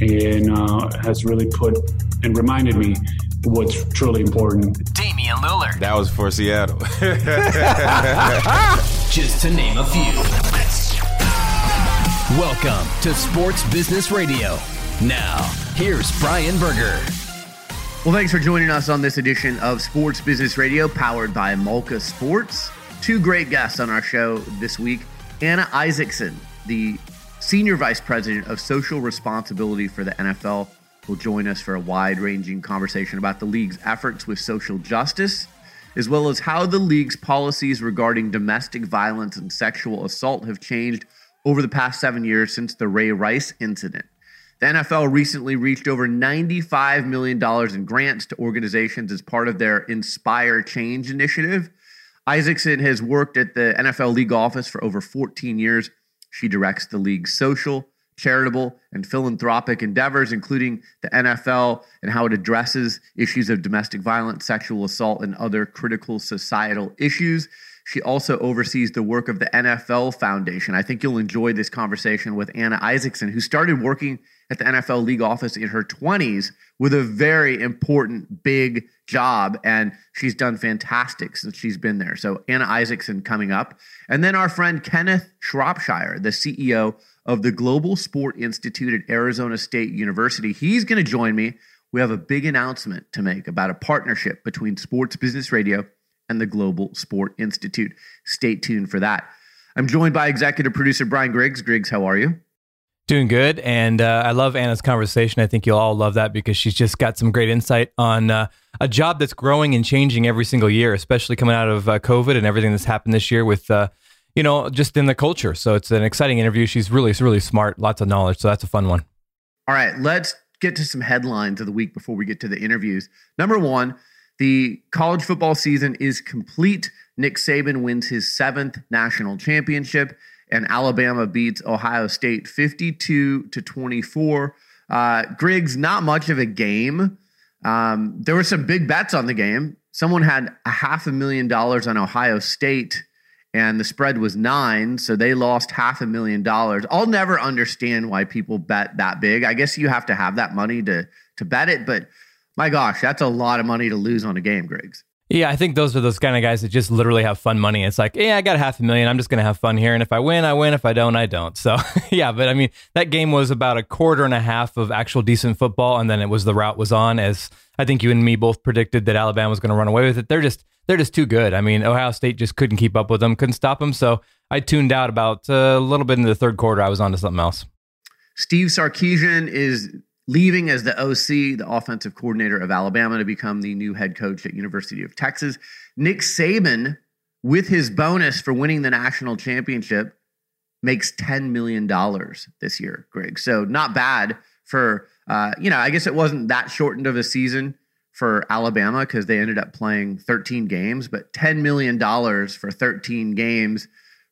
and uh, has really put and reminded me what's truly important. Damian Lillard. That was for Seattle. Just to name a few. Welcome to Sports Business Radio. Now, here's Brian Berger. Well, thanks for joining us on this edition of Sports Business Radio, powered by Malka Sports. Two great guests on our show this week Anna Isaacson, the Senior Vice President of Social Responsibility for the NFL, will join us for a wide ranging conversation about the league's efforts with social justice, as well as how the league's policies regarding domestic violence and sexual assault have changed over the past seven years since the Ray Rice incident. The NFL recently reached over $95 million in grants to organizations as part of their Inspire Change initiative. Isaacson has worked at the NFL League office for over 14 years. She directs the league's social, charitable, and philanthropic endeavors, including the NFL and how it addresses issues of domestic violence, sexual assault, and other critical societal issues. She also oversees the work of the NFL Foundation. I think you'll enjoy this conversation with Anna Isaacson, who started working at the NFL League office in her 20s with a very important, big job. And she's done fantastic since she's been there. So, Anna Isaacson coming up. And then our friend Kenneth Shropshire, the CEO of the Global Sport Institute at Arizona State University. He's going to join me. We have a big announcement to make about a partnership between Sports Business Radio and the Global Sport Institute. Stay tuned for that. I'm joined by executive producer Brian Griggs. Griggs, how are you? Doing good. And uh, I love Anna's conversation. I think you'll all love that because she's just got some great insight on uh, a job that's growing and changing every single year, especially coming out of uh, COVID and everything that's happened this year with, uh, you know, just in the culture. So it's an exciting interview. She's really, really smart, lots of knowledge. So that's a fun one. All right, let's get to some headlines of the week before we get to the interviews. Number one, the college football season is complete. Nick Saban wins his seventh national championship, and Alabama beats Ohio State 52 to 24. Uh, Griggs, not much of a game. Um, there were some big bets on the game. Someone had a half a million dollars on Ohio State, and the spread was nine, so they lost half a million dollars. I'll never understand why people bet that big. I guess you have to have that money to to bet it, but my gosh, that's a lot of money to lose on a game, Griggs. Yeah, I think those are those kind of guys that just literally have fun money. It's like, yeah, I got half a million. I'm just going to have fun here. And if I win, I win. If I don't, I don't. So, yeah, but I mean, that game was about a quarter and a half of actual decent football. And then it was the route was on, as I think you and me both predicted that Alabama was going to run away with it. They're just, they're just too good. I mean, Ohio State just couldn't keep up with them, couldn't stop them. So I tuned out about uh, a little bit into the third quarter. I was on to something else. Steve Sarkisian is leaving as the OC, the offensive coordinator of Alabama, to become the new head coach at University of Texas. Nick Saban, with his bonus for winning the national championship, makes $10 million this year, Greg. So not bad for, uh, you know, I guess it wasn't that shortened of a season for Alabama because they ended up playing 13 games, but $10 million for 13 games,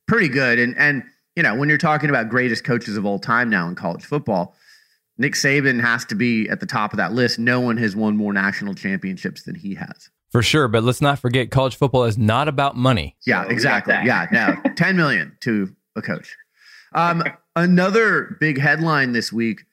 pretty good. And, and, you know, when you're talking about greatest coaches of all time now in college football, Nick Saban has to be at the top of that list. No one has won more national championships than he has. For sure, but let's not forget college football is not about money. Yeah, exactly. Yeah, no, 10 million to a coach. Um, another big headline this week.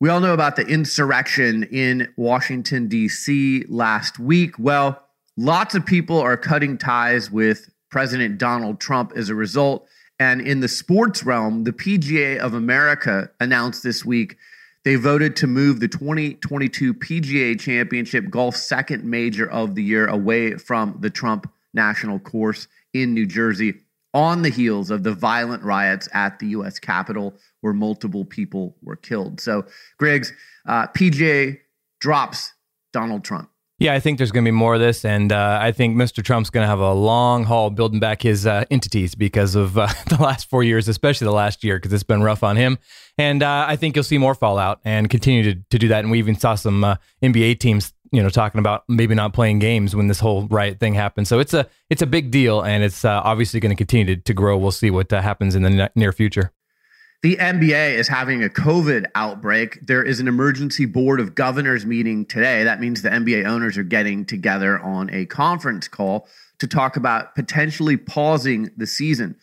We all know about the insurrection in Washington, D.C. last week. Well, lots of people are cutting ties with President Donald Trump as a result. And in the sports realm, the PGA of America announced this week They voted to move the 2022 PGA Championship golf second major of the year away from the Trump National Course in New Jersey on the heels of the violent riots at the U.S. Capitol where multiple people were killed. So, Griggs, uh, PGA drops Donald Trump. Yeah, I think there's going to be more of this, and uh, I think Mr. Trump's going to have a long haul building back his uh, entities because of uh, the last four years, especially the last year, because it's been rough on him. And uh, I think you'll see more fallout and continue to, to do that. And we even saw some uh, NBA teams, you know, talking about maybe not playing games when this whole riot thing happened. So it's a it's a big deal, and it's uh, obviously going to continue to, to grow. We'll see what happens in the near future. The NBA is having a COVID outbreak. There is an emergency board of governors meeting today. That means the NBA owners are getting together on a conference call to talk about potentially pausing the season.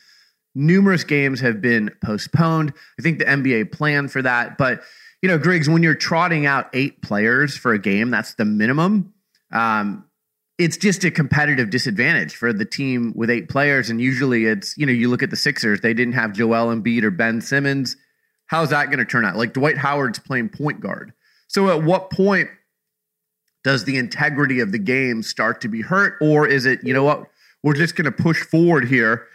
Numerous games have been postponed. I think the NBA planned for that. But, you know, Griggs, when you're trotting out eight players for a game, that's the minimum. Um, it's just a competitive disadvantage for the team with eight players. And usually it's, you know, you look at the Sixers, they didn't have Joel Embiid or Ben Simmons. How's that going to turn out? Like Dwight Howard's playing point guard. So at what point does the integrity of the game start to be hurt? Or is it, you know what, we're just going to push forward here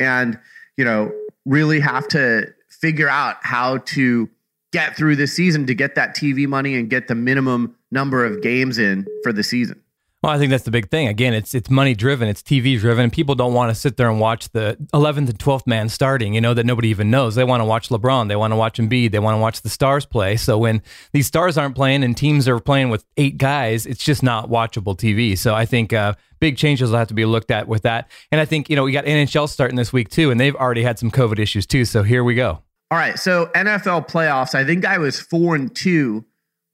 and, you know, really have to figure out how to get through this season to get that TV money and get the minimum number of games in for the season? Well, I think that's the big thing. Again, it's it's money driven, it's TV driven. People don't want to sit there and watch the 11th and 12th man starting, you know, that nobody even knows. They want to watch LeBron, they want to watch Embiid, they want to watch the stars play. So when these stars aren't playing and teams are playing with eight guys, it's just not watchable TV. So I think uh, big changes will have to be looked at with that. And I think, you know, we got NHL starting this week too, and they've already had some COVID issues too. So here we go. All right. So NFL playoffs, I think I was four and two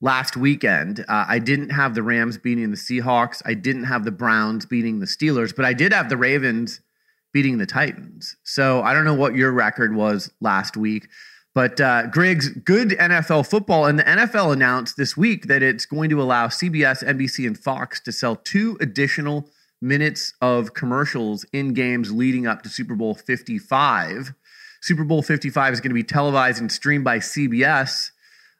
last weekend. Uh, I didn't have the Rams beating the Seahawks. I didn't have the Browns beating the Steelers, but I did have the Ravens beating the Titans. So I don't know what your record was last week. But uh, Griggs, good NFL football. And the NFL announced this week that it's going to allow CBS, NBC, and Fox to sell two additional minutes of commercials in games leading up to Super Bowl 55. Super Bowl 55 is going to be televised and streamed by CBS.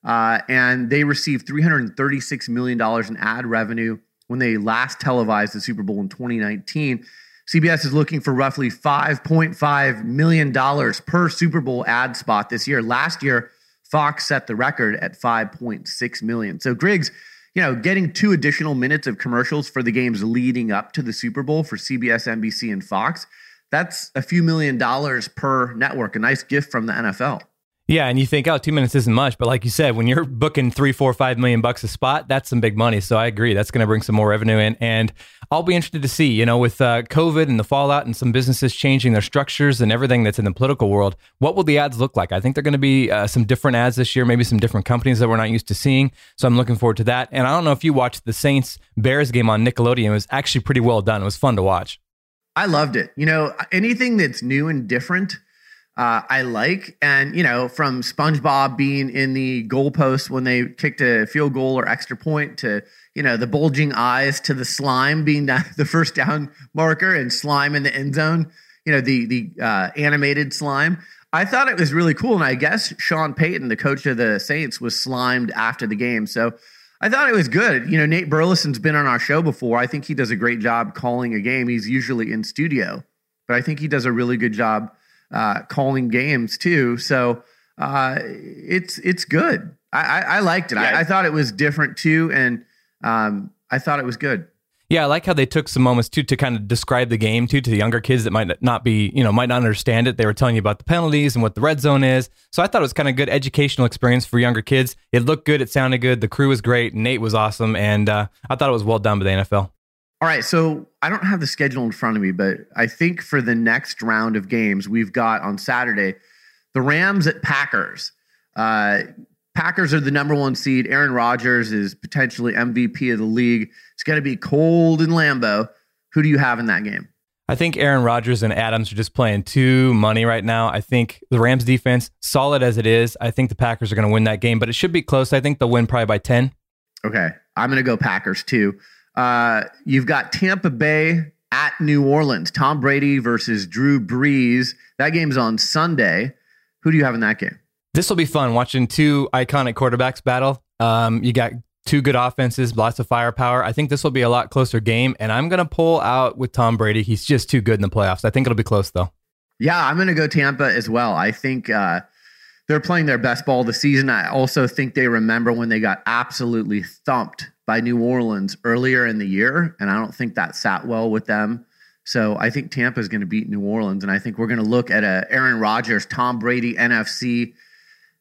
Uh, and they received $336 million in ad revenue when they last televised the Super Bowl in 2019. CBS is looking for roughly $5.5 million per Super Bowl ad spot this year. Last year, Fox set the record at 5.6 million. So Griggs, you know, getting two additional minutes of commercials for the games leading up to the Super Bowl for CBS, NBC, and Fox, that's a few million dollars per network. A nice gift from the NFL. Yeah, and you think, oh, two minutes isn't much, but like you said, when you're booking three, four, five million bucks a spot, that's some big money. So I agree, that's going to bring some more revenue in, and I'll be interested to see, you know, with uh, COVID and the fallout, and some businesses changing their structures and everything that's in the political world, what will the ads look like? I think they're going to be uh, some different ads this year, maybe some different companies that we're not used to seeing. So I'm looking forward to that. And I don't know if you watched the Saints Bears game on Nickelodeon; it was actually pretty well done. It was fun to watch. I loved it. You know, anything that's new and different uh, I like. And, you know, from SpongeBob being in the goalpost when they kicked a field goal or extra point to, you know, the bulging eyes to the slime being the first down marker and slime in the end zone, you know, the, the uh, animated slime. I thought it was really cool. And I guess Sean Payton, the coach of the Saints, was slimed after the game. So I thought it was good. You know, Nate Burleson's been on our show before. I think he does a great job calling a game. He's usually in studio, but I think he does a really good job uh, calling games too. So uh, it's it's good. I, I, I liked it. Yeah. I, I, thought it was different too, and um, I thought it was good. Yeah, I like how they took some moments too to kind of describe the game too to the younger kids that might not be, you know, might not understand it. They were telling you about the penalties and what the red zone is. So I thought it was kind of good educational experience for younger kids. It looked good, it sounded good, the crew was great, Nate was awesome, and uh, I thought it was well done by the NFL. All right, so I don't have the schedule in front of me, but I think for the next round of games, we've got on Saturday the Rams at Packers. Uh, Packers are the number one seed. Aaron Rodgers is potentially MVP of the league. It's going to be cold in Lambeau. Who do you have in that game? I think Aaron Rodgers and Adams are just playing too money right now. I think the Rams defense, solid as it is, I think the Packers are going to win that game, but it should be close. I think they'll win probably by 10. Okay. I'm going to go Packers too. Uh, you've got Tampa Bay at New Orleans. Tom Brady versus Drew Brees. That game's on Sunday. Who do you have in that game? This will be fun watching two iconic quarterbacks battle. Um, you got two good offenses, lots of firepower. I think this will be a lot closer game, and I'm going to pull out with Tom Brady. He's just too good in the playoffs. I think it'll be close, though. Yeah, I'm going to go Tampa as well. I think uh, they're playing their best ball of the season. I also think they remember when they got absolutely thumped by New Orleans earlier in the year, and I don't think that sat well with them. So I think Tampa is going to beat New Orleans, and I think we're going to look at a Aaron Rodgers, Tom Brady NFC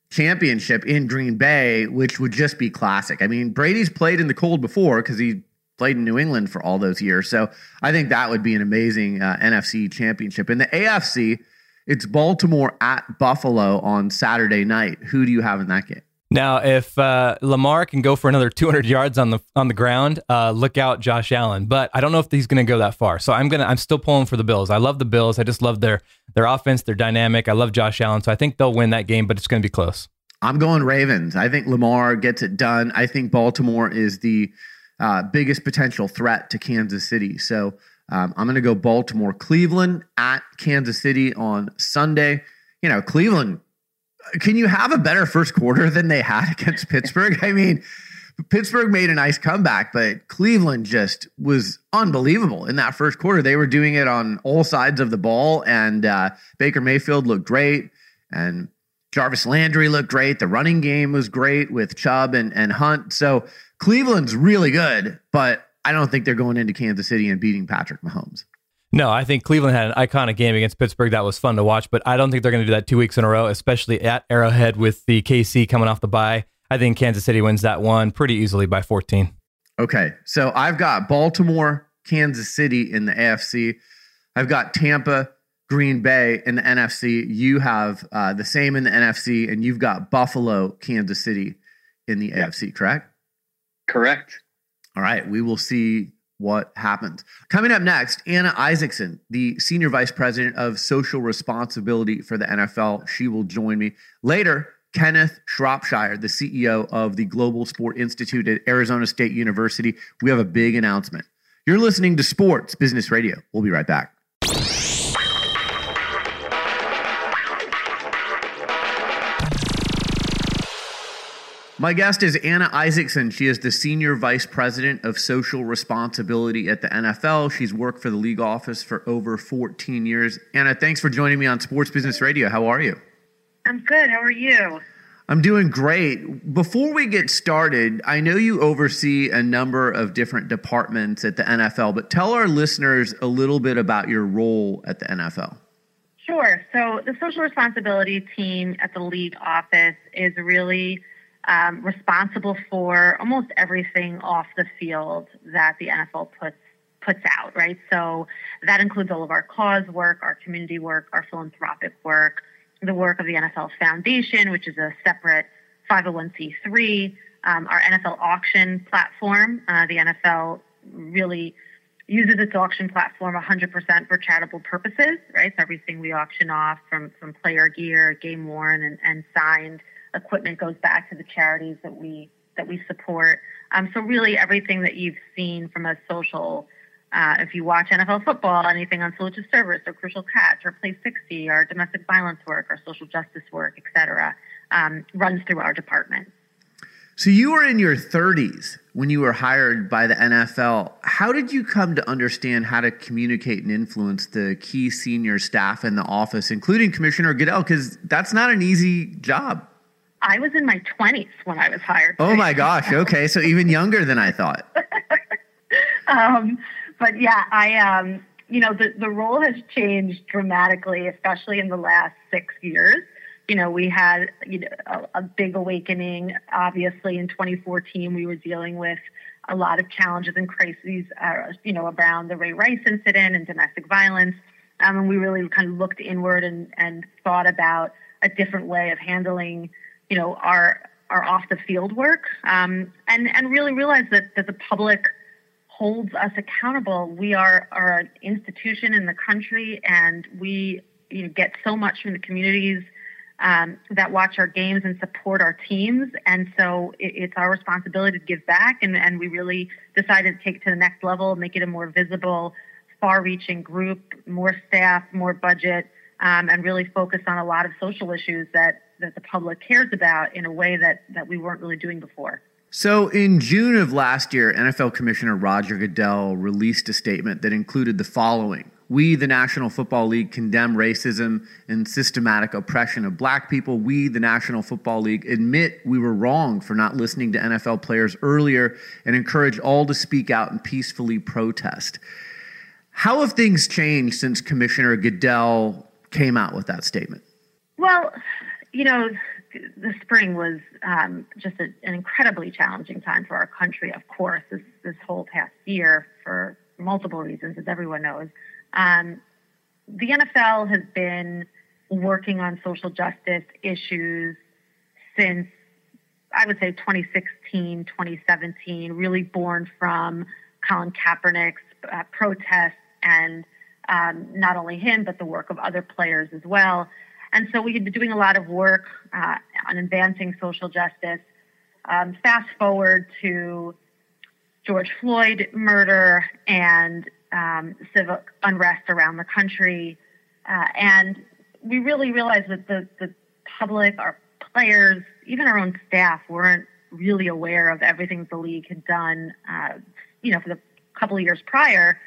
championship in Green Bay, which would just be classic. I mean, Brady's played in the cold before because he played in New England for all those years. So I think that would be an amazing uh, NFC championship. In the AFC, it's Baltimore at Buffalo on Saturday night. Who do you have in that game? Now, if uh, Lamar can go for another 200 yards on the on the ground, uh, look out, Josh Allen. But I don't know if he's going to go that far. So I'm gonna I'm still pulling for the Bills. I love the Bills. I just love their their offense, their dynamic. I love Josh Allen. So I think they'll win that game, but it's going to be close. I'm going Ravens. I think Lamar gets it done. I think Baltimore is the uh, biggest potential threat to Kansas City. So um, I'm going to go Baltimore, Cleveland at Kansas City on Sunday. You know, Cleveland can you have a better first quarter than they had against Pittsburgh? I mean, Pittsburgh made a nice comeback, but Cleveland just was unbelievable in that first quarter. They were doing it on all sides of the ball, and uh, Baker Mayfield looked great, and Jarvis Landry looked great. The running game was great with Chubb and, and Hunt. So Cleveland's really good, but I don't think they're going into Kansas City and beating Patrick Mahomes. No, I think Cleveland had an iconic game against Pittsburgh that was fun to watch, but I don't think they're going to do that two weeks in a row, especially at Arrowhead with the KC coming off the bye. I think Kansas City wins that one pretty easily by 14. Okay. So I've got Baltimore, Kansas City in the AFC. I've got Tampa, Green Bay in the NFC. You have uh, the same in the NFC, and you've got Buffalo, Kansas City in the yep. AFC, correct? Correct. All right. We will see what happens. Coming up next, Anna Isaacson, the Senior Vice President of Social Responsibility for the NFL. She will join me. Later, Kenneth Shropshire, the CEO of the Global Sport Institute at Arizona State University. We have a big announcement. You're listening to Sports Business Radio. We'll be right back. My guest is Anna Isaacson. She is the Senior Vice President of Social Responsibility at the NFL. She's worked for the league office for over 14 years. Anna, thanks for joining me on Sports Business Radio. How are you? I'm good. How are you? I'm doing great. Before we get started, I know you oversee a number of different departments at the NFL, but tell our listeners a little bit about your role at the NFL. Sure. So, the social responsibility team at the league office is really um, responsible for almost everything off the field that the NFL puts puts out, right? So that includes all of our cause work, our community work, our philanthropic work, the work of the NFL Foundation, which is a separate 501c3, um, our NFL auction platform. Uh, the NFL really uses its auction platform 100% for charitable purposes, right? So everything we auction off from, from player gear, game worn, and, and signed – equipment goes back to the charities that we that we support. Um, so really, everything that you've seen from a social, uh, if you watch NFL football, anything on to Service or Crucial Catch or Play 60, our domestic violence work, our social justice work, etc., um, runs through our department. So you were in your 30s when you were hired by the NFL. How did you come to understand how to communicate and influence the key senior staff in the office, including Commissioner Goodell? Because that's not an easy job. I was in my 20s when I was hired. Oh my gosh. Okay. So even younger than I thought. um, but yeah, I, um, you know, the, the role has changed dramatically, especially in the last six years. You know, we had you know, a, a big awakening. Obviously, in 2014, we were dealing with a lot of challenges and crises, uh, you know, around the Ray Rice incident and domestic violence. Um, and we really kind of looked inward and, and thought about a different way of handling you know, our our off the field work, um, and and really realize that that the public holds us accountable. We are are an institution in the country, and we you know get so much from the communities um, that watch our games and support our teams. And so it, it's our responsibility to give back. And, and we really decided to take it to the next level, make it a more visible, far reaching group, more staff, more budget, um, and really focus on a lot of social issues that that the public cares about in a way that that we weren't really doing before. So, in June of last year, NFL Commissioner Roger Goodell released a statement that included the following We, the National Football League, condemn racism and systematic oppression of black people. We, the National Football League, admit we were wrong for not listening to NFL players earlier and encourage all to speak out and peacefully protest. How have things changed since Commissioner Goodell came out with that statement? Well, you know, the spring was um, just a, an incredibly challenging time for our country. Of course, this this whole past year for multiple reasons, as everyone knows. Um, the NFL has been working on social justice issues since I would say 2016, 2017, really born from Colin Kaepernick's uh, protests and um, not only him, but the work of other players as well. And so we had been doing a lot of work uh, on advancing social justice. Um, fast forward to George Floyd murder and um, civic unrest around the country. Uh, and we really realized that the, the public, our players, even our own staff weren't really aware of everything the league had done, uh, you know, for the couple of years prior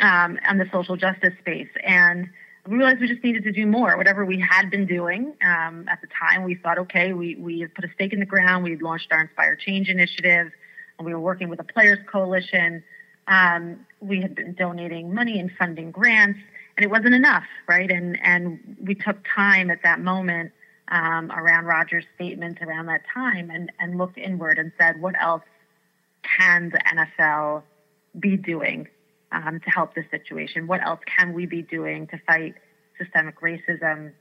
um, on the social justice space. And we realized we just needed to do more. Whatever we had been doing um, at the time, we thought, okay, we, we put a stake in the ground. We had launched our Inspire Change initiative, and we were working with the Players Coalition. Um, we had been donating money and funding grants, and it wasn't enough, right? And and we took time at that moment um, around Roger's statements around that time, and and looked inward and said, what else can the NFL be doing um, to help this situation? What else can we be doing to fight systemic racism?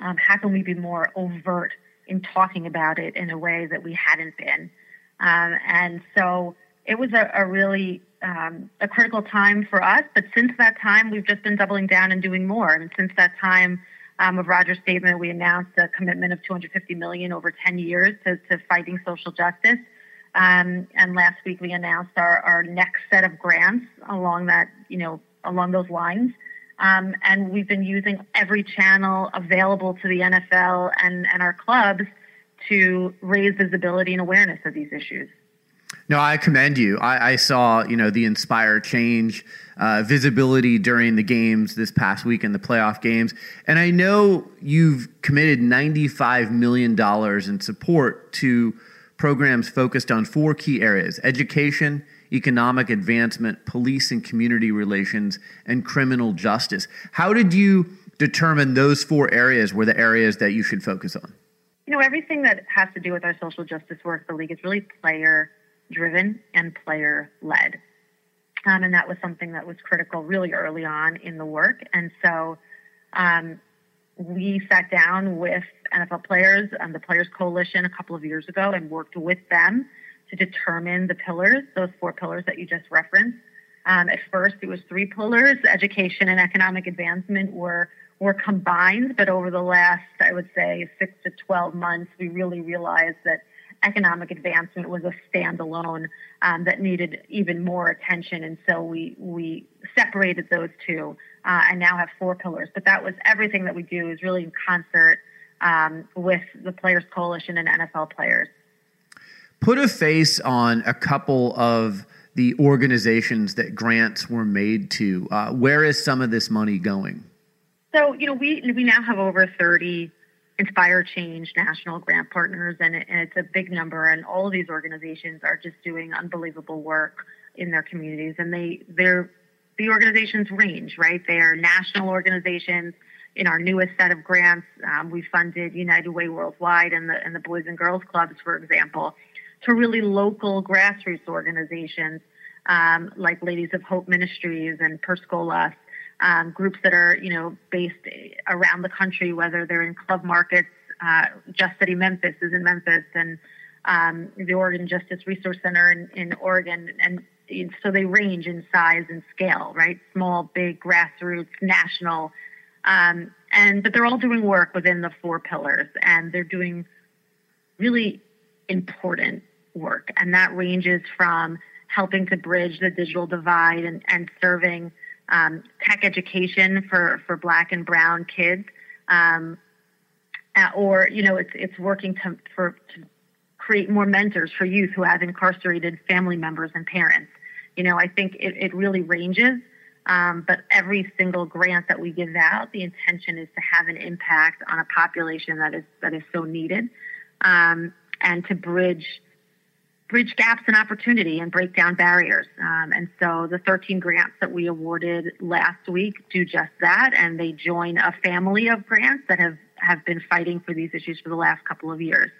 Um, how can we be more overt in talking about it in a way that we hadn't been? Um, and so it was a, a really um, a critical time for us. But since that time, we've just been doubling down and doing more. And since that time um, of Roger's statement, we announced a commitment of 250 million over 10 years to, to fighting social justice. Um, and last week we announced our, our next set of grants along that, you know, along those lines. Um, and we've been using every channel available to the NFL and, and our clubs to raise visibility and awareness of these issues. No, I commend you. I, I saw, you know, the Inspire Change uh, visibility during the games this past week in the playoff games, and I know you've committed ninety-five million dollars in support to programs focused on four key areas education, economic advancement, police and community relations, and criminal justice. How did you determine those four areas were the areas that you should focus on? You know, everything that has to do with our social justice work, the league is really player driven and player led. Um, and that was something that was critical really early on in the work. And so um, we sat down with NFL players and the Players Coalition a couple of years ago and worked with them to determine the pillars, those four pillars that you just referenced. Um, at first, it was three pillars: education and economic advancement were were combined. But over the last, I would say, six to twelve months, we really realized that economic advancement was a standalone um, that needed even more attention, and so we we separated those two uh, and now have four pillars. But that was everything that we do is really in concert um, with the Players Coalition and NFL players. Put a face on a couple of the organizations that grants were made to. Uh, where is some of this money going? So, you know, we, we now have over 30 Inspire Change national grant partners, and, it, and it's a big number. And all of these organizations are just doing unbelievable work in their communities. And they, they're, the organizations range, right? They are national organizations in our newest set of grants, um, we funded United Way Worldwide and the and the Boys and Girls Clubs, for example, to really local grassroots organizations um, like Ladies of Hope Ministries and Perscolas, um, groups that are you know based around the country, whether they're in club markets. Uh, Just City Memphis is in Memphis, and um, the Oregon Justice Resource Center in, in Oregon, and so they range in size and scale, right? Small, big, grassroots, national um, and but they're all doing work within the four pillars, and they're doing really important work, and that ranges from helping to bridge the digital divide and, and serving um, tech education for, for black and brown kids, um, or you know, it's it's working to for to create more mentors for youth who have incarcerated family members and parents. You know, I think it, it really ranges. Um, but every single grant that we give out, the intention is to have an impact on a population that is that is so needed, um, and to bridge bridge gaps in opportunity and break down barriers. Um, and so the 13 grants that we awarded last week do just that, and they join a family of grants that have have been fighting for these issues for the last couple of years.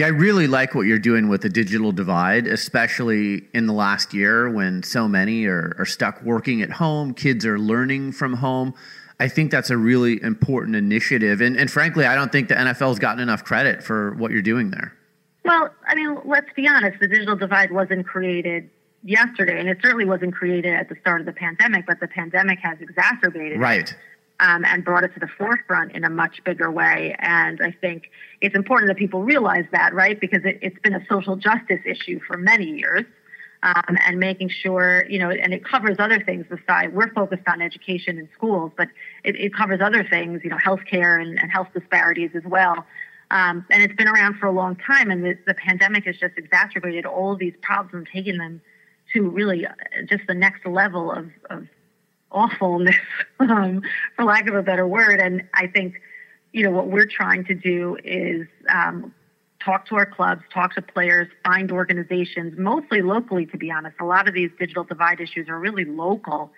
Yeah, I really like what you're doing with the digital divide, especially in the last year when so many are, are stuck working at home, kids are learning from home. I think that's a really important initiative. And, and frankly, I don't think the NFL's gotten enough credit for what you're doing there. Well, I mean, let's be honest, the digital divide wasn't created yesterday, and it certainly wasn't created at the start of the pandemic, but the pandemic has exacerbated right. it um, and brought it to the forefront in a much bigger way. And I think it's important that people realize that, right? Because it, has been a social justice issue for many years. Um, and making sure, you know, and it covers other things besides, we're focused on education in schools, but it, it covers other things, you know, healthcare and, and health disparities as well. Um, and it's been around for a long time, and the, the pandemic has just exacerbated all these problems and taken them to really just the next level of, of awfulness, um, for lack of a better word. And I think, you know, what we're trying to do is um, talk to our clubs, talk to players, find organizations, mostly locally, to be honest. A lot of these digital divide issues are really local.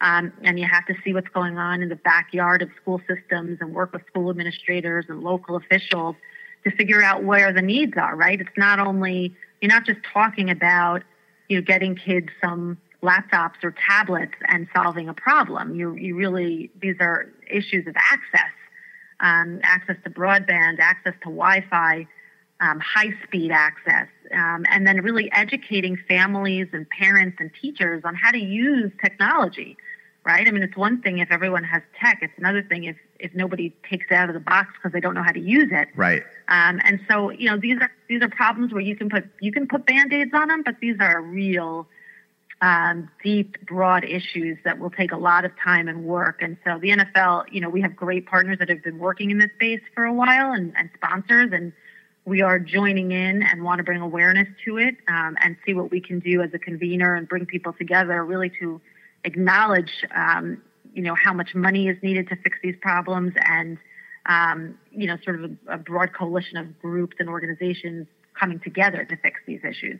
Um, and you have to see what's going on in the backyard of school systems and work with school administrators and local officials to figure out where the needs are, right? It's not only, you're not just talking about, you know, getting kids some laptops or tablets and solving a problem. You, you really, these are issues of access, um, access to broadband, access to Wi Fi, um, high speed access, um, and then really educating families and parents and teachers on how to use technology. Right? I mean, it's one thing if everyone has tech. It's another thing if if nobody takes it out of the box because they don't know how to use it. Right. Um, and so, you know, these are these are problems where you can put you can put band aids on them, but these are real um, deep, broad issues that will take a lot of time and work. And so the NFL, you know, we have great partners that have been working in this space for a while and, and sponsors, and we are joining in and want to bring awareness to it um, and see what we can do as a convener and bring people together really to acknowledge, um, you know, how much money is needed to fix these problems and, um, you know, sort of a, a broad coalition of groups and organizations coming together to fix these issues.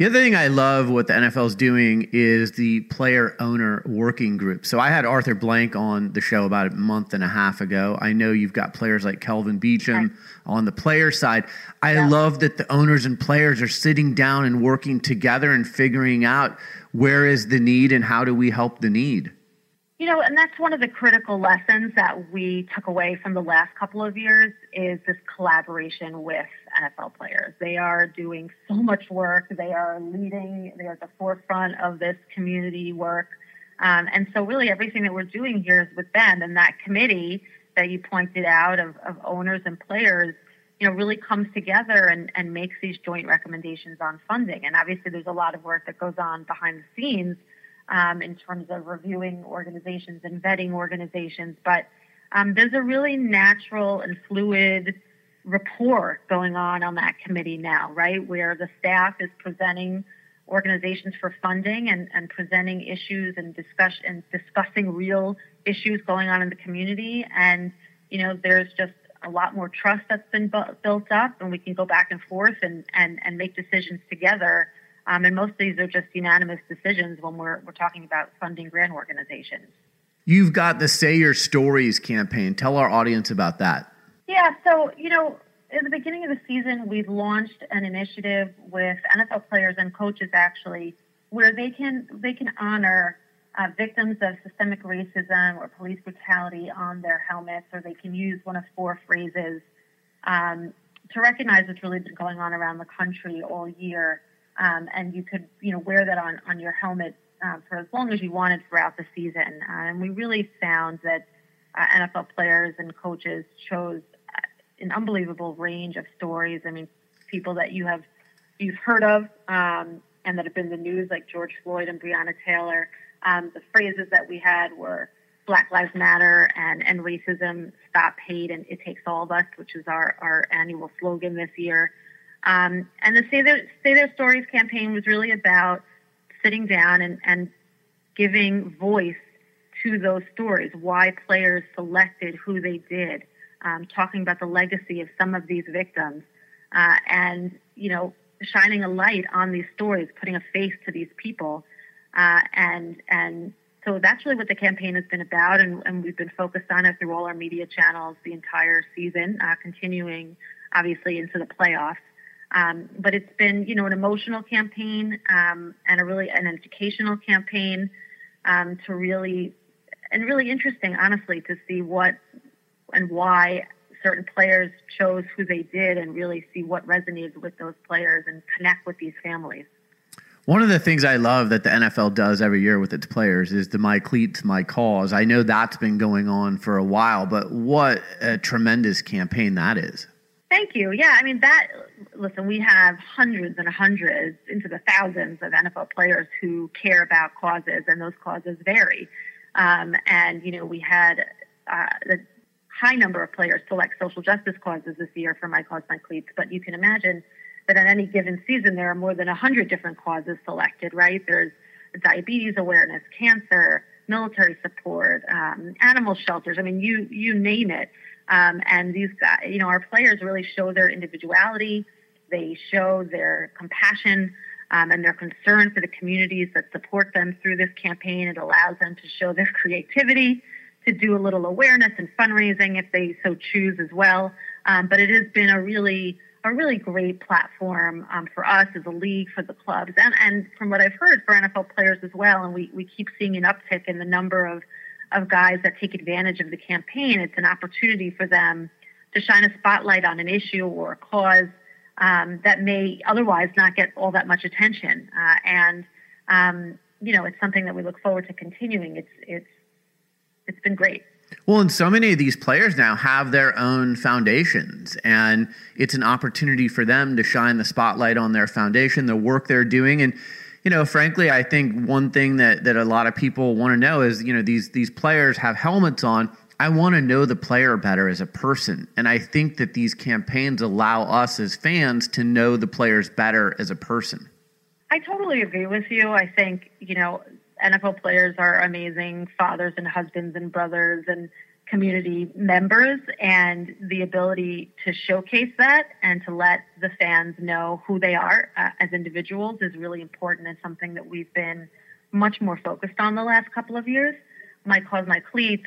The other thing I love what the NFL is doing is the player owner working group. So I had Arthur Blank on the show about a month and a half ago. I know you've got players like Kelvin Beachum on the player side. I yeah. love that the owners and players are sitting down and working together and figuring out where is the need and how do we help the need. You know, and that's one of the critical lessons that we took away from the last couple of years is this collaboration with NFL players. They are doing so much work. They are leading. They are at the forefront of this community work. Um, and so really everything that we're doing here is with them and that committee that you pointed out of, of owners and players, you know, really comes together and, and makes these joint recommendations on funding. And obviously there's a lot of work that goes on behind the scenes um, in terms of reviewing organizations and vetting organizations. But um, there's a really natural and fluid rapport going on on that committee now, right? Where the staff is presenting organizations for funding and, and presenting issues and discuss and discussing real issues going on in the community. And, you know, there's just a lot more trust that's been bu- built up and we can go back and forth and, and, and make decisions together um, and most of these are just unanimous decisions when we're, we're talking about funding grant organizations. You've got the Say Your Stories campaign. Tell our audience about that. Yeah, so, you know, in the beginning of the season, we have launched an initiative with NFL players and coaches actually, where they can they can honor uh, victims of systemic racism or police brutality on their helmets, or they can use one of four phrases um, to recognize what's really been going on around the country all year um, and you could you know wear that on on your helmet uh, for as long as you wanted throughout the season. Uh, and we really found that uh, NFL players and coaches chose uh, an unbelievable range of stories. I mean, people that you have you've heard of um, and that have been in the news, like George Floyd and Breonna Taylor. Um, the phrases that we had were Black Lives Matter and, and racism stop hate and it takes all of us, which is our, our annual slogan this year. Um, and the Say Their, Say Their Stories campaign was really about sitting down and, and giving voice to those stories, why players selected who they did, um, talking about the legacy of some of these victims, uh, and you know, shining a light on these stories, putting a face to these people, uh, and and so that's really what the campaign has been about, and, and we've been focused on it through all our media channels the entire season, uh, continuing obviously into the playoffs. Um, but it's been, you know, an emotional campaign um, and a really an educational campaign um, to really and really interesting, honestly, to see what and why certain players chose who they did and really see what resonated with those players and connect with these families. One of the things I love that the NFL does every year with its players is the My Cleats, My Cause. I know that's been going on for a while, but what a tremendous campaign that is. Thank you. Yeah, I mean, that, listen, we have hundreds and hundreds, into the thousands of NFL players who care about causes, and those causes vary. Um, and, you know, we had uh, the high number of players select social justice causes this year for My Cause, My Cleats. But you can imagine that on any given season, there are more than 100 different causes selected, right? There's diabetes awareness, cancer, military support, um, animal shelters. I mean, you, you name it. Um, and these you know, our players really show their individuality. They show their compassion um, and their concern for the communities that support them through this campaign. It allows them to show their creativity, to do a little awareness and fundraising if they so choose as well. Um, but it has been a really a really great platform um, for us as a league, for the clubs, and, and from what I've heard for NFL players as well. And we, we keep seeing an uptick in the number of, of guys that take advantage of the campaign. It's an opportunity for them to shine a spotlight on an issue or a cause um, that may otherwise not get all that much attention. Uh, and um, you know, it's something that we look forward to continuing. It's it's it's been great. Well, and so many of these players now have their own foundations, and it's an opportunity for them to shine the spotlight on their foundation, the work they're doing, and you know, frankly, I think one thing that that a lot of people want to know is, you know, these these players have helmets on I want to know the player better as a person. And I think that these campaigns allow us as fans to know the players better as a person. I totally agree with you. I think, you know, NFL players are amazing fathers and husbands and brothers and community members. And the ability to showcase that and to let the fans know who they are uh, as individuals is really important and something that we've been much more focused on the last couple of years. My Cause My Cleats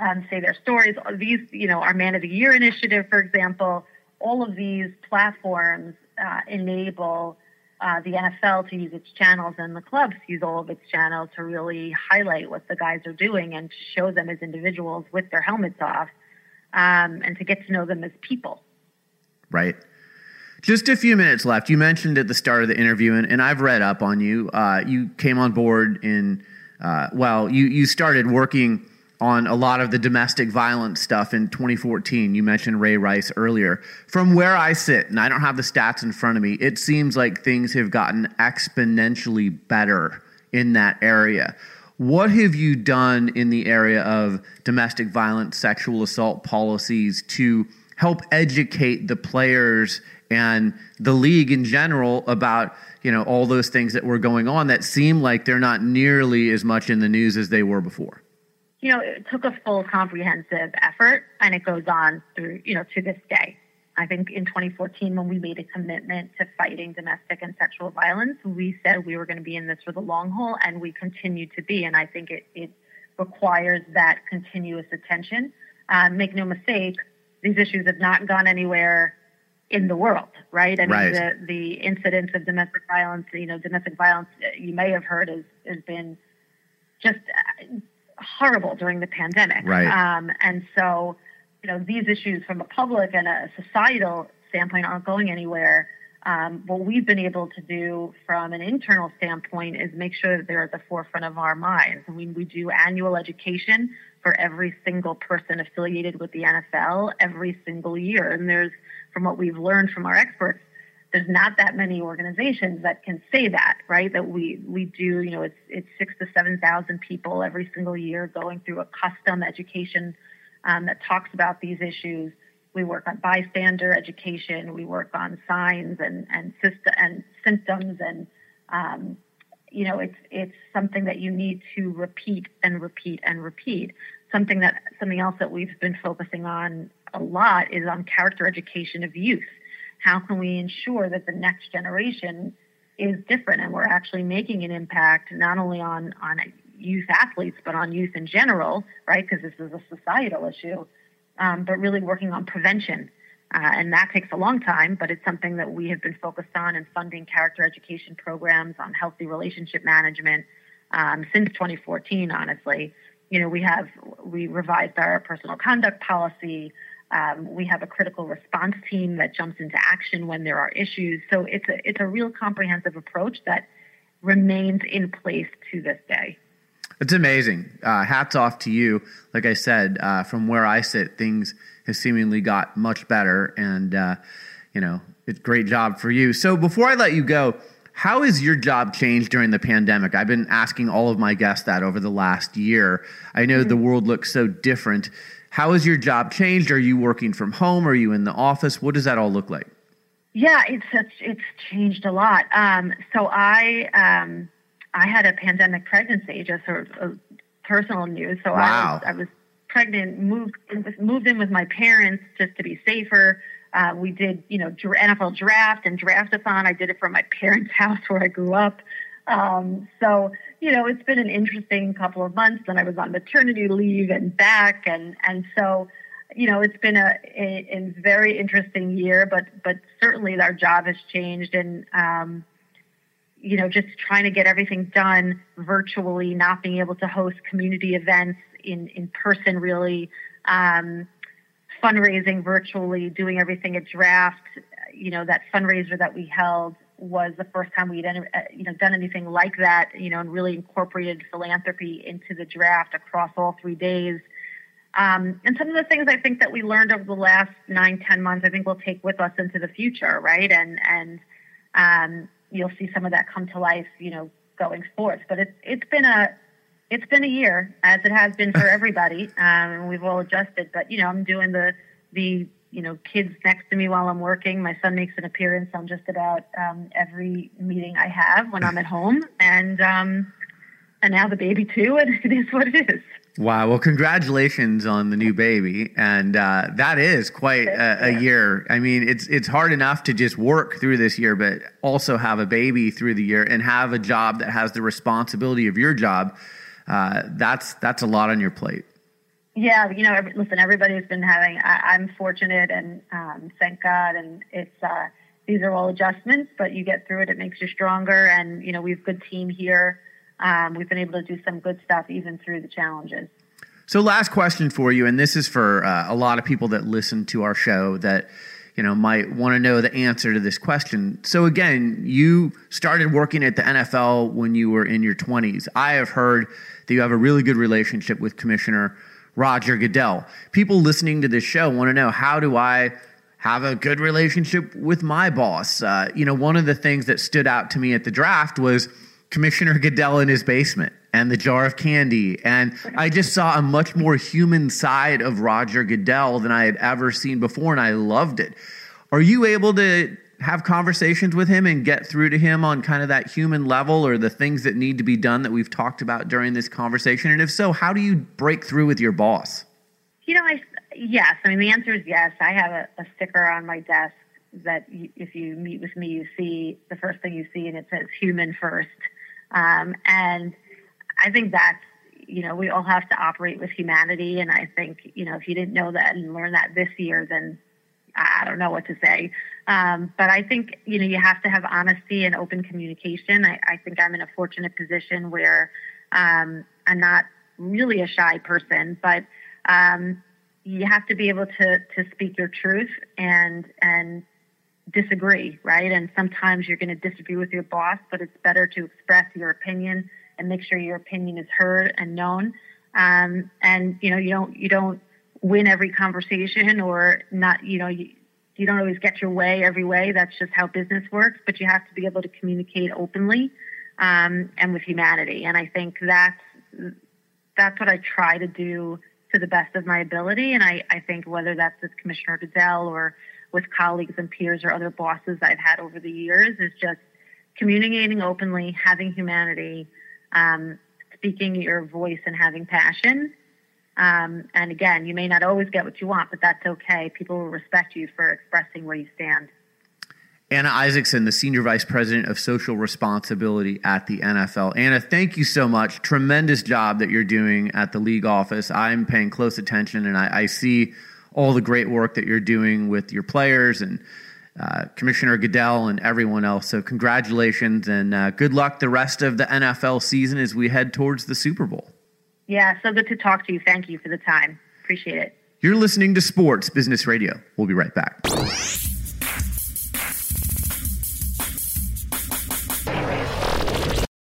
um, say their stories. These, you know, our Man of the Year initiative, for example, all of these platforms uh, enable uh, the NFL to use its channels and the clubs use all of its channels to really highlight what the guys are doing and to show them as individuals with their helmets off um, and to get to know them as people. Right. Just a few minutes left. You mentioned at the start of the interview, and, and I've read up on you. Uh, you came on board in, uh, well, you, you started working on a lot of the domestic violence stuff in 2014. You mentioned Ray Rice earlier. From where I sit, and I don't have the stats in front of me, it seems like things have gotten exponentially better in that area. What have you done in the area of domestic violence, sexual assault policies to help educate the players and the league in general about you know all those things that were going on that seem like they're not nearly as much in the news as they were before? You know, it took a full comprehensive effort and it goes on through, you know, to this day. I think in 2014, when we made a commitment to fighting domestic and sexual violence, we said we were going to be in this for the long haul and we continue to be. And I think it, it requires that continuous attention. Uh, make no mistake, these issues have not gone anywhere in the world, right? I mean, right. the, the incidence of domestic violence, you know, domestic violence, uh, you may have heard, has, has been just uh, horrible during the pandemic. Right. Um, and so, you know, these issues from a public and a societal standpoint aren't going anywhere. Um, what we've been able to do from an internal standpoint is make sure that they're at the forefront of our minds. I mean, we do annual education for every single person affiliated with the NFL every single year. And there's, from what we've learned from our experts, there's not that many organizations that can say that, right? That we we do, you know, it's it's six to seven thousand people every single year going through a custom education um, that talks about these issues. We work on bystander education. We work on signs and and system and symptoms and um, you know it's it's something that you need to repeat and repeat and repeat. Something that something else that we've been focusing on a lot is on character education of youth how can we ensure that the next generation is different? And we're actually making an impact not only on on youth athletes but on youth in general right? Because this is a societal issue um, but really working on prevention. Uh, and that takes a long time but it's something that we have been focused on and funding character education programs on healthy relationship management um, since 2014 honestly. You know we have we revised our personal conduct policy um, we have a critical response team that jumps into action when there are issues. So it's a it's a real comprehensive approach that remains in place to this day. It's amazing. Uh, hats off to you. Like I said, uh, from where I sit, things have seemingly got much better, and uh, you know, it's great job for you. So before I let you go, how has your job changed during the pandemic? I've been asking all of my guests that over the last year. I know mm-hmm. the world looks so different. How has your job changed? Are you working from home? Are you in the office? What does that all look like? Yeah, it's it's changed a lot. Um, so I um, I had a pandemic pregnancy, just sort of personal news. So wow. I was I was pregnant, moved in, moved in with my parents just to be safer. Uh, we did, you know, NFL draft and draftathon. I did it from my parents' house where I grew up. Um, so you know, it's been an interesting couple of months. Then I was on maternity leave and back, and and so, you know, it's been a, a, a very interesting year. But but certainly our job has changed, and um, you know, just trying to get everything done virtually, not being able to host community events in in person, really. Um, fundraising virtually, doing everything at draft, you know, that fundraiser that we held was the first time we'd uh, you know done anything like that, you know, and really incorporated philanthropy into the draft across all three days. Um, and some of the things I think that we learned over the last nine, ten months, I think we'll take with us into the future, right? And and um, you'll see some of that come to life, you know, going forth. But it's it's been a it's been a year, as it has been for everybody, um, and we've all adjusted. But you know, I'm doing the the you know, kids next to me while I'm working. My son makes an appearance on just about um, every meeting I have when I'm at home, and um, and now the baby too. And it is what it is. Wow. Well, congratulations on the new baby, and uh, that is quite a, a, year. I mean, it's it's hard enough to just work through this year, but also have a baby through the year and have a job that has the responsibility of your job. Uh, that's that's a lot on your plate. Yeah, you know, every, listen, everybody's been having. I, am fortunate, and um, thank God, and it's uh, these are all adjustments, but you get through it. It makes you stronger, and you know, we have a good team here. Um, we've been able to do some good stuff even through the challenges. So, last question for you, and this is for uh, a lot of people that listen to our show that you know might want to know the answer to this question. So, again, you started working at the NFL when you were in your 20s. I have heard that you have a really good relationship with Commissioner Roger Goodell. People listening to this show want to know how do I have a good relationship with my boss? Uh, you know, one of the things that stood out to me at the draft was Commissioner Goodell in his basement and the jar of candy. And I just saw a much more human side of Roger Goodell than I had ever seen before, and I loved it. Are you able to have conversations with him and get through to him on kind of that human level or the things that need to be done that we've talked about during this conversation? And if so, how do you break through with your boss? You know, I yes. I mean, the answer is yes. I have a, a sticker on my desk that if you meet with me, you see the first thing you see, and it says "human first. Um, and I think that's you know we all have to operate with humanity, and I think you know if you didn't know that and learn that this year, then I don't know what to say. Um, but I think you know you have to have honesty and open communication. I, I think I'm in a fortunate position where um, I'm not really a shy person, but um, you have to be able to to speak your truth and and disagree, right? And sometimes you're going to disagree with your boss, but it's better to express your opinion and make sure your opinion is heard and known. Um, and you know you don't you don't win every conversation or not. You know you, you don't always get your way every way. That's just how business works. But you have to be able to communicate openly um, and with humanity. And I think that's that's what I try to do to the best of my ability. And I, I think whether that's with Commissioner Goodell or with colleagues and peers or other bosses I've had over the years is just communicating openly, having humanity, um, speaking your voice and having passion. Um, and again, you may not always get what you want, but that's okay. People will respect you for expressing where you stand. Anna Isaacson, the Senior Vice President of Social Responsibility at the NFL. Anna, thank you so much. Tremendous job that you're doing at the league office. I'm paying close attention and I, I see all the great work that you're doing with your players and uh, Commissioner Goodell and everyone else. So, congratulations and uh, good luck the rest of the NFL season as we head towards the Super Bowl. Yeah, so good to talk to you. Thank you for the time. Appreciate it. You're listening to Sports Business Radio. We'll be right back.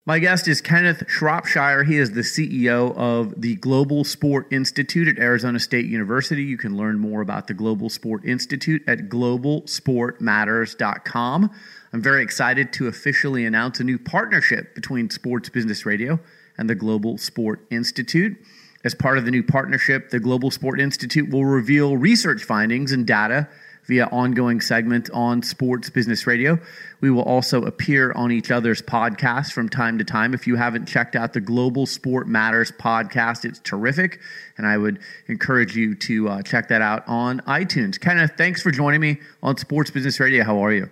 My guest is Kenneth Shropshire. He is the CEO of the Global Sport Institute at Arizona State University. You can learn more about the Global Sport Institute at globalsportmatters.com. I'm very excited to officially announce a new partnership between Sports Business Radio and the Global Sport Institute. As part of the new partnership, the Global Sport Institute will reveal research findings and data via ongoing segments on Sports Business Radio. We will also appear on each other's podcasts from time to time. If you haven't checked out the Global Sport Matters podcast, it's terrific, and I would encourage you to uh, check that out on iTunes. Kenneth, thanks for joining me on Sports Business Radio. How are you?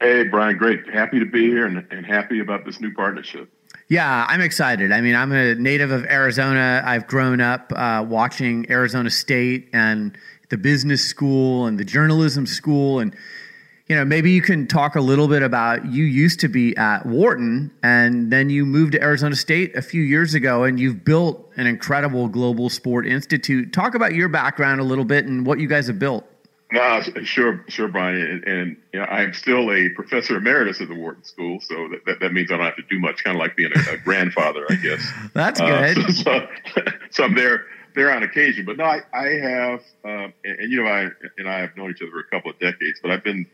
Hey, Brian, great. Happy to be here and, and happy about this new partnership. Yeah, I'm excited. I mean, I'm a native of Arizona. I've grown up uh, watching Arizona State and the business school and the journalism school and you know maybe you can talk a little bit about you used to be at Wharton and then you moved to Arizona State a few years ago and you've built an incredible global sport institute talk about your background a little bit and what you guys have built no, sure, sure, Brian. And, and you know, I'm still a professor emeritus at the Wharton School, so that, that, that means I don't have to do much. Kind of like being a, a grandfather, I guess. That's good. Uh, so, so, so, I'm there there on occasion. But no, I, I have, um, and, and, you know, I and I have known each other for a couple of decades, but I've been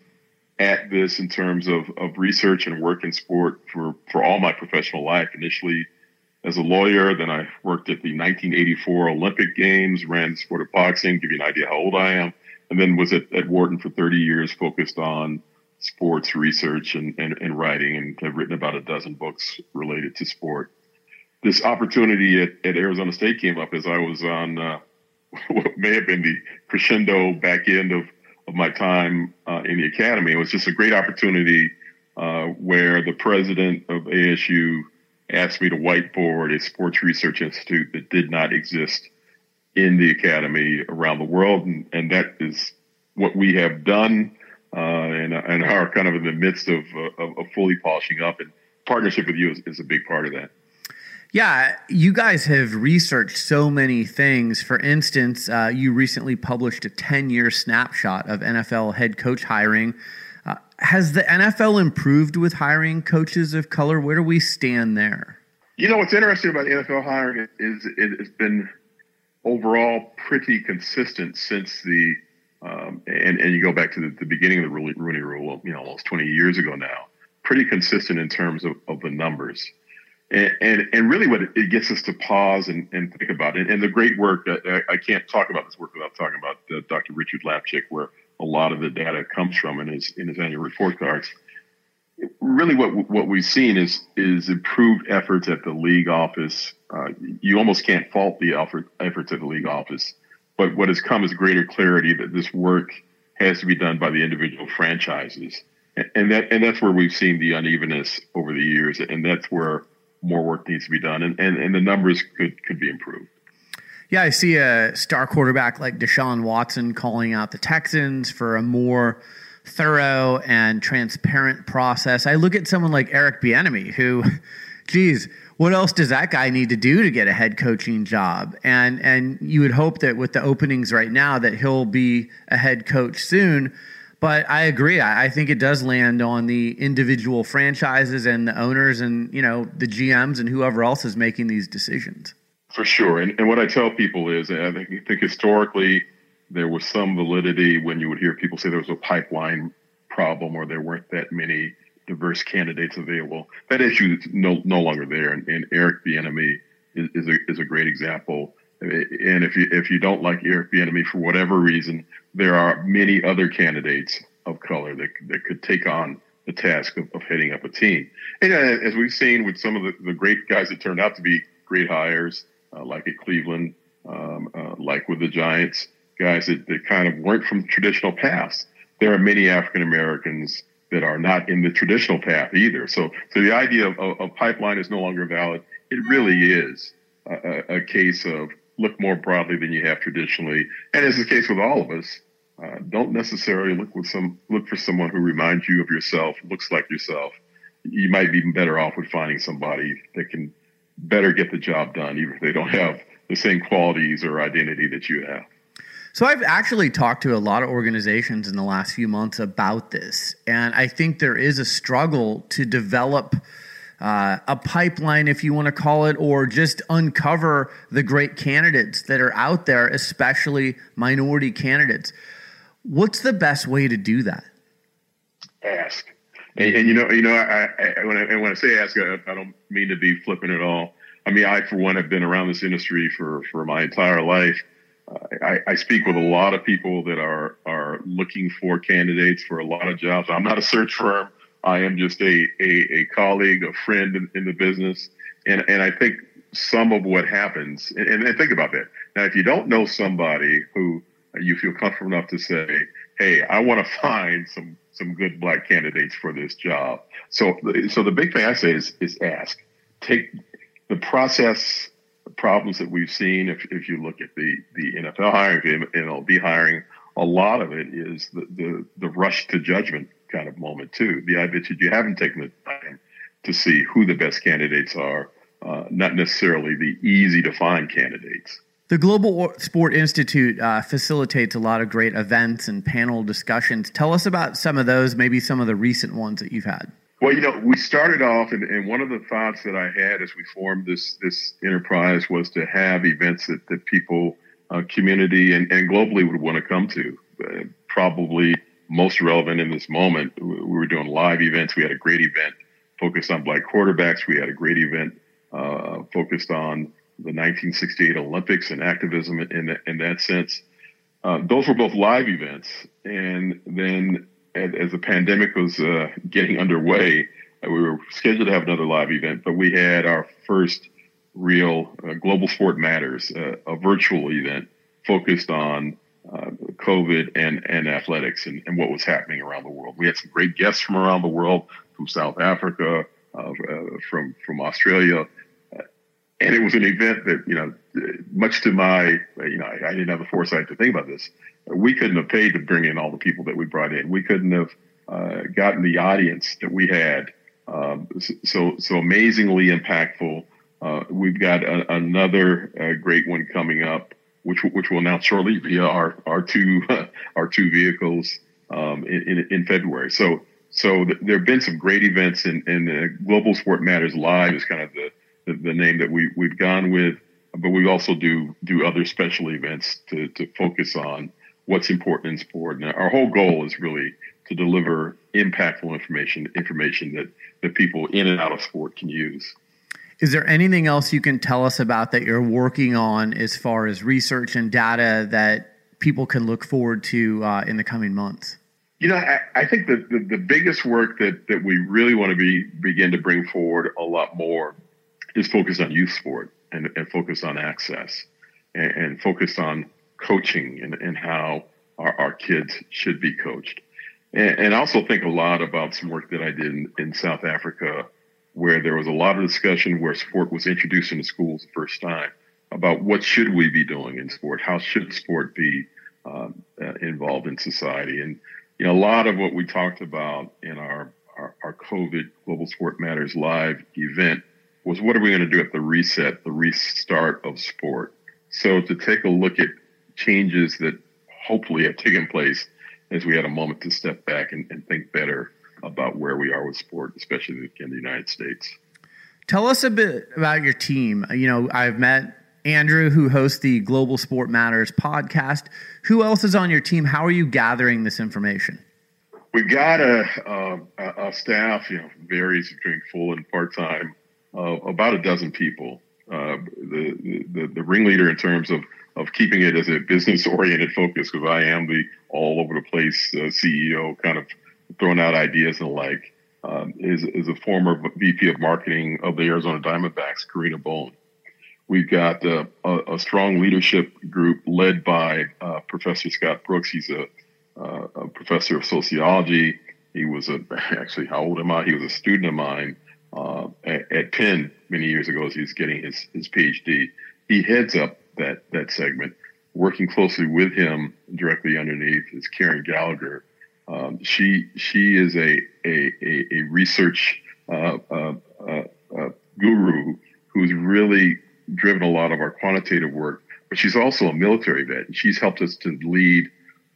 at this in terms of, of research and work in sport for, for all my professional life. Initially as a lawyer, then I worked at the 1984 Olympic Games, ran the sport of boxing, give you an idea how old I am, and then was at, at Wharton for 30 years, focused on sports research and, and, and writing, and have written about a dozen books related to sport this opportunity at, at Arizona State came up as I was on uh, what may have been the crescendo back end of, of my time uh, in the academy. It was just a great opportunity uh, where the president of ASU asked me to whiteboard a sports research institute that did not exist in the academy around the world, and, and that is what we have done, uh, and and are kind of in the midst of, uh, of, of fully polishing up. And partnership with you is, is a big part of that. Yeah, you guys have researched so many things. For instance, uh, you recently published a 10 year snapshot of NFL head coach hiring. Uh, has the NFL improved with hiring coaches of color? Where do we stand there? You know, what's interesting about NFL hiring is it has been overall pretty consistent since the, um, and, and you go back to the, the beginning of the Rooney Rule, you know, almost 20 years ago now, pretty consistent in terms of, of the numbers. And, and, and really what it gets us to pause and, and think about it. And the great work that I can't talk about this work without talking about uh, Dr. Richard Lapchick, where a lot of the data comes from in his in his annual report cards. Really, what what we've seen is is improved efforts at the league office. Uh, you almost can't fault the effort, efforts of the league office, but what has come is greater clarity that this work has to be done by the individual franchises, and, and that and that's where we've seen the unevenness over the years, and that's where more work needs to be done, and, and, and the numbers could could be improved. Yeah, I see a star quarterback like Deshaun Watson calling out the Texans for a more thorough and transparent process. I look at someone like Eric Bieniemy, who, geez, what else does that guy need to do to get a head coaching job? And and you would hope that with the openings right now that he'll be a head coach soon. But I agree. I, I, think it does land on the individual franchises and the owners and, you know, the GMs and whoever else is making these decisions. For sure. And, and what I tell people is I think, I think historically there was some validity when you would hear people say there was a pipeline problem or there weren't that many diverse candidates available. That issue is no, no longer there. And, and Eric Bieniemy is, is, a, is a great example. And if you, if you don't like Eric Bieniemy for whatever reason, there are many other candidates of color that, that could take on the task of, of heading up a team. And uh, as we've seen with some of the, the great guys that turned out to be great hires, uh, like at Cleveland, um, uh, like with the Giants, guys that, that kind of weren't from traditional paths. There are many African Americans that are not in the traditional path either. So, so the idea of, of pipeline is no longer valid. It really is a, a, case of look more broadly than you have traditionally, and as the case with all of us, uh, don't necessarily look with some look for someone who reminds you of yourself, looks like yourself. You might be better off with finding somebody that can better get the job done, even if they don't have the same qualities or identity that you have. So I've actually talked to a lot of organizations in the last few months about this, and I think there is a struggle to develop uh, a pipeline, if you want to call it, or just uncover the great candidates that are out there, especially minority candidates. What's the best way to do that? Ask, and, and you know, you know, I, I, when I when I say ask, I, I don't mean to be flippant at all. I mean, I for one have been around this industry for for my entire life I, I, speak with a lot of people that are are looking for candidates for a lot of jobs. I'm not a search firm. I am just a a, a colleague, a friend in, in, the business, and and I think some of what happens, and, and think about that. Now, if you don't know somebody who you feel comfortable enough to say, "Hey, I want to find some some good black candidates for this job," so so the big thing I say is is ask. Take the process problems that we've seen, if, if you look at the, the NFL hiring, MLB hiring, a lot of it is the, the, the rush to judgment kind of moment too. The idea that you haven't taken the time to see who the best candidates are, uh, not necessarily the easy to find candidates. The Global Sport Institute uh, facilitates a lot of great events and panel discussions. Tell us about some of those, maybe some of the recent ones that you've had. Well, you know, we started off, and, and, one of the thoughts that I had as we formed this this enterprise was to have events that, that people, uh, community, and, and globally would want to come to. Uh, probably most relevant in this moment, we were doing live events. We had a great event focused on black quarterbacks. We had a great event uh, focused on the 1968 Olympics and activism in, in, that sense. Uh, those were both live events, and then as, the pandemic was uh, getting underway, uh, we were scheduled to have another live event, but we had our first real uh, Global Sport Matters, uh, a virtual event focused on uh, COVID and, and athletics and, and, what was happening around the world. We had some great guests from around the world, from South Africa, uh, from from Australia, and it was an event that you know, much to my you know, I, I didn't have the foresight to think about this we couldn't have paid to bring in all the people that we brought in. We couldn't have uh, gotten the audience that we had. Um, so so amazingly impactful. Uh, we've got a, another uh, great one coming up, which which we'll announce shortly via our our two our two vehicles um, in, in February. So so th- there have been some great events, and, and Global Sport Matters Live is kind of the, the, the name that we we've gone with. But we also do do other special events to to focus on what's important in sport. And our whole goal is really to deliver impactful information, information that, that people in and out of sport can use. Is there anything else you can tell us about that you're working on as far as research and data that people can look forward to uh, in the coming months? You know, I, I think that the, the, biggest work that, that we really want to be begin to bring forward a lot more is focus on youth sport and, and focus on access and, and focus on coaching and, and how our, our kids should be coached. And, and I also think a lot about some work that I did in, in South Africa, where there was a lot of discussion where sport was introduced into schools the first time about what should we be doing in sport? How should sport be um, uh, involved in society? And you know, a lot of what we talked about in our, our, our COVID Global Sport Matters Live event was what are we going to do at the reset, the restart of sport? So to take a look at changes that hopefully have taken place as we had a moment to step back and, and think better about where we are with sport, especially in the United States. Tell us a bit about your team. You know, I've met Andrew, who hosts the Global Sport Matters podcast. Who else is on your team? How are you gathering this information? We've got a, a, a staff, you know, varies between full and part time, uh, about a dozen people. Uh, the, the the ringleader in terms of of keeping it as a business oriented focus because I am the all over the place uh, CEO, kind of throwing out ideas and the like. Um, is is a former VP of marketing of the Arizona Diamondbacks, Karina Bohn. We've got uh, a, a, strong leadership group led by uh, Professor Scott Brooks. He's a, uh, a, professor of sociology. He was a actually how old am I? He was a student of mine uh, at, at, Penn many years ago as he was getting his his PhD. He heads up that that segment. Working closely with him directly underneath is Karen Gallagher. Um, she she is a a, a, a research uh, uh, uh, uh, guru who's really driven a lot of our quantitative work, but she's also a military vet, and she's helped us to lead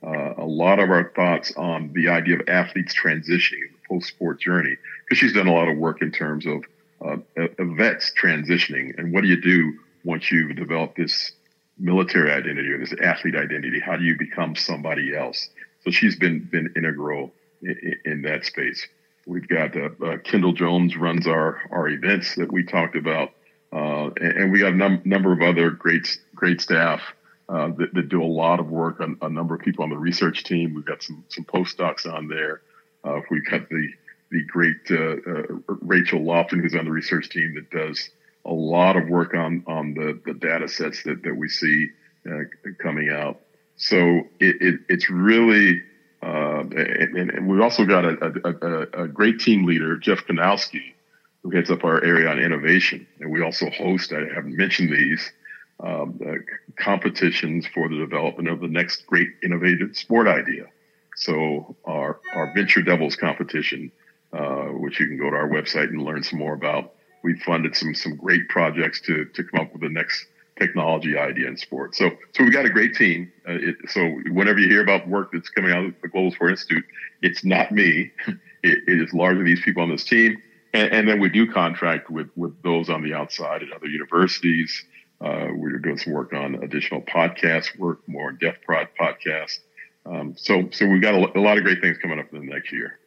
uh, a lot of our thoughts on the idea of athletes transitioning the post-sport journey, because she's done a lot of work in terms of uh, vets transitioning, and what do you do once you've developed this military identity or this athlete identity? How do you become somebody else? So she's been been integral in, in that space. We've got uh, uh, Kendall Jones runs our our events that we talked about, uh, and, and, we got a num- number of other great great staff uh, that, that, do a lot of work. On, a number of people on the research team. We've got some some postdocs on there. Uh, we've got the the great uh, Rachel Lofton, who's on the research team that does a lot of work on on the the data sets that that we see uh, coming out. So it, it it's really uh, and, and, we've also got a, a, a, great team leader, Jeff Kanowski, who heads up our area on innovation. And we also host, I haven't mentioned these, um, uh, competitions for the development of the next great innovative sport idea. So our, our Venture Devils competition, uh, which you can go to our website and learn some more about, we funded some some great projects to to come up with the next technology idea in sports. So so we got a great team. Uh, it, so whenever you hear about work that's coming out of the Global Sport Institute, it's not me. It, it is largely these people on this team, and, and, then we do contract with with those on the outside at other universities. Uh, we're doing some work on additional podcast work, more depth prod podcast. Um, so so we've got a, a lot of great things coming up in the next year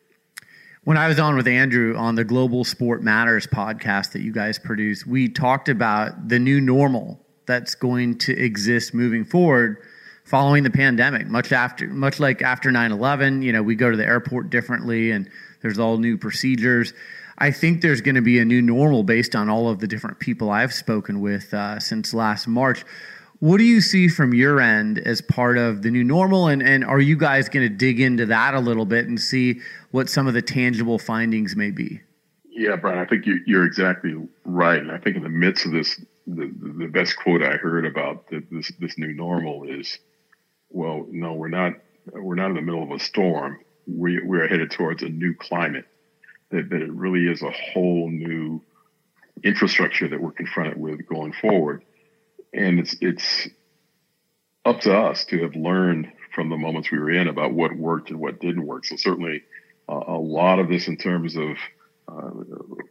when I was on with Andrew on the Global Sport Matters podcast that you guys produce, we talked about the new normal that's going to exist moving forward following the pandemic. Much after, much like after 9/11, you know, we go to the airport differently, and there's all new procedures. I think there's going to be a new normal based on all of the different people I've spoken with uh, since last March. What do you see from your end as part of the new normal? And, and are you guys going to dig into that a little bit and see what some of the tangible findings may be? Yeah, Brian, I think you, you're exactly right. And I think in the midst of this, the, the best quote I heard about the, this, this new normal is, well, no, we're not, we're not in the middle of a storm. We, we're headed towards a new climate that, that it really is a whole new infrastructure that we're confronted with going forward and it's it's up to us to have learned from the moments we were in about what worked and what didn't work. So certainly, a lot of this in terms of uh,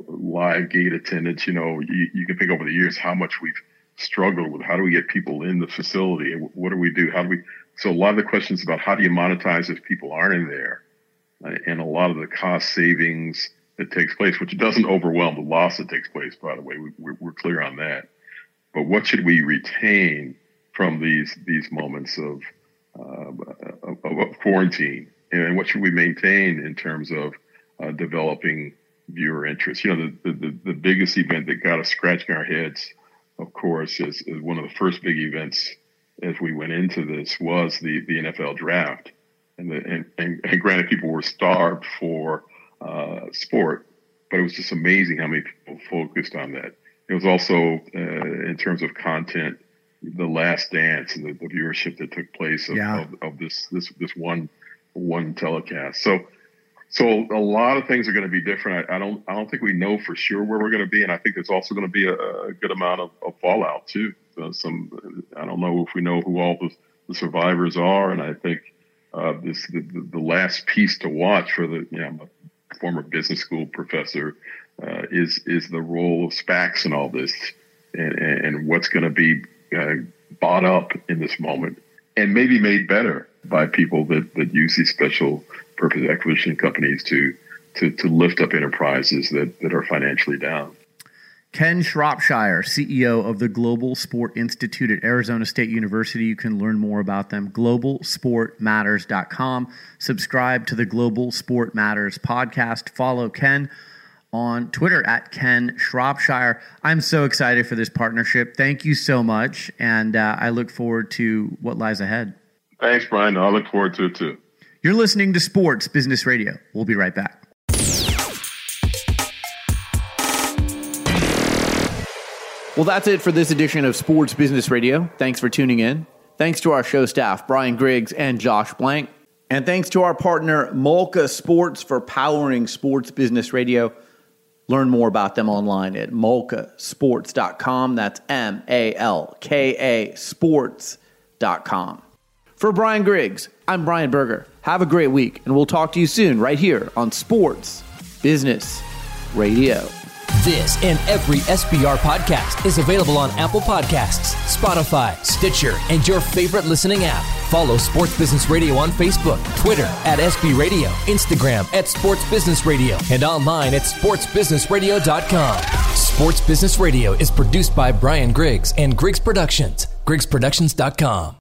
live gate attendance. You know, you, you, can think over the years how much we've struggled with how do we get people in the facility what do we do? How do we? So a lot of the questions about how do you monetize if people aren't in there, uh, and a lot of the cost savings that takes place, which doesn't overwhelm the loss that takes place. By the way, we, we're, we're clear on that but what should we retain from these these moments of, uh, of, of, quarantine, and what should we maintain in terms of uh, developing viewer interest? You know, the, the the biggest event that got us scratching our heads, of course, is, is one of the first big events as we went into this was the the NFL draft, and the, and, and, and granted, people were starved for uh, sport, but it was just amazing how many people focused on that it was also uh, in terms of content, the Last Dance and the, the viewership that took place of, yeah. of, of, this this this one one telecast. So so a lot of things are going to be different. I, I don't I don't think we know for sure where we're going to be, and I think there's also going to be a, a good amount of, of fallout too. So some I don't know if we know who all the, the survivors are, and I think uh, this the, the, last piece to watch for the I'm a former business school professor uh, is is the role of SPACs and all this, and, and what's going to be uh, bought up in this moment and maybe made better by people that, that use these special purpose acquisition companies to, to, to lift up enterprises that, that are financially down. Ken Shropshire, CEO of the Global Sport Institute at Arizona State University. You can learn more about them. GlobalSportMatters.com. Subscribe to the Global Sport Matters podcast. Follow Ken on Twitter at Ken Shropshire. I'm so excited for this partnership. Thank you so much. And uh, I look forward to what lies ahead. Thanks, Brian. I look forward to it too. You're listening to Sports Business Radio. We'll be right back. Well, that's it for this edition of Sports Business Radio. Thanks for tuning in. Thanks to our show staff, Brian Griggs and Josh Blank. And thanks to our partner, Malka Sports, for powering Sports Business Radio. Learn more about them online at malkasports.com. That's M A L K A sports.com. For Brian Griggs, I'm Brian Berger. Have a great week, and we'll talk to you soon right here on Sports Business Radio. This and every SBR podcast is available on Apple Podcasts, Spotify, Stitcher, and your favorite listening app. Follow Sports Business Radio on Facebook, Twitter at SB Radio, Instagram at Sports Business Radio, and online at sportsbusinessradio.com. Sports Business Radio is produced by Brian Griggs and Griggs Productions, griggsproductions.com.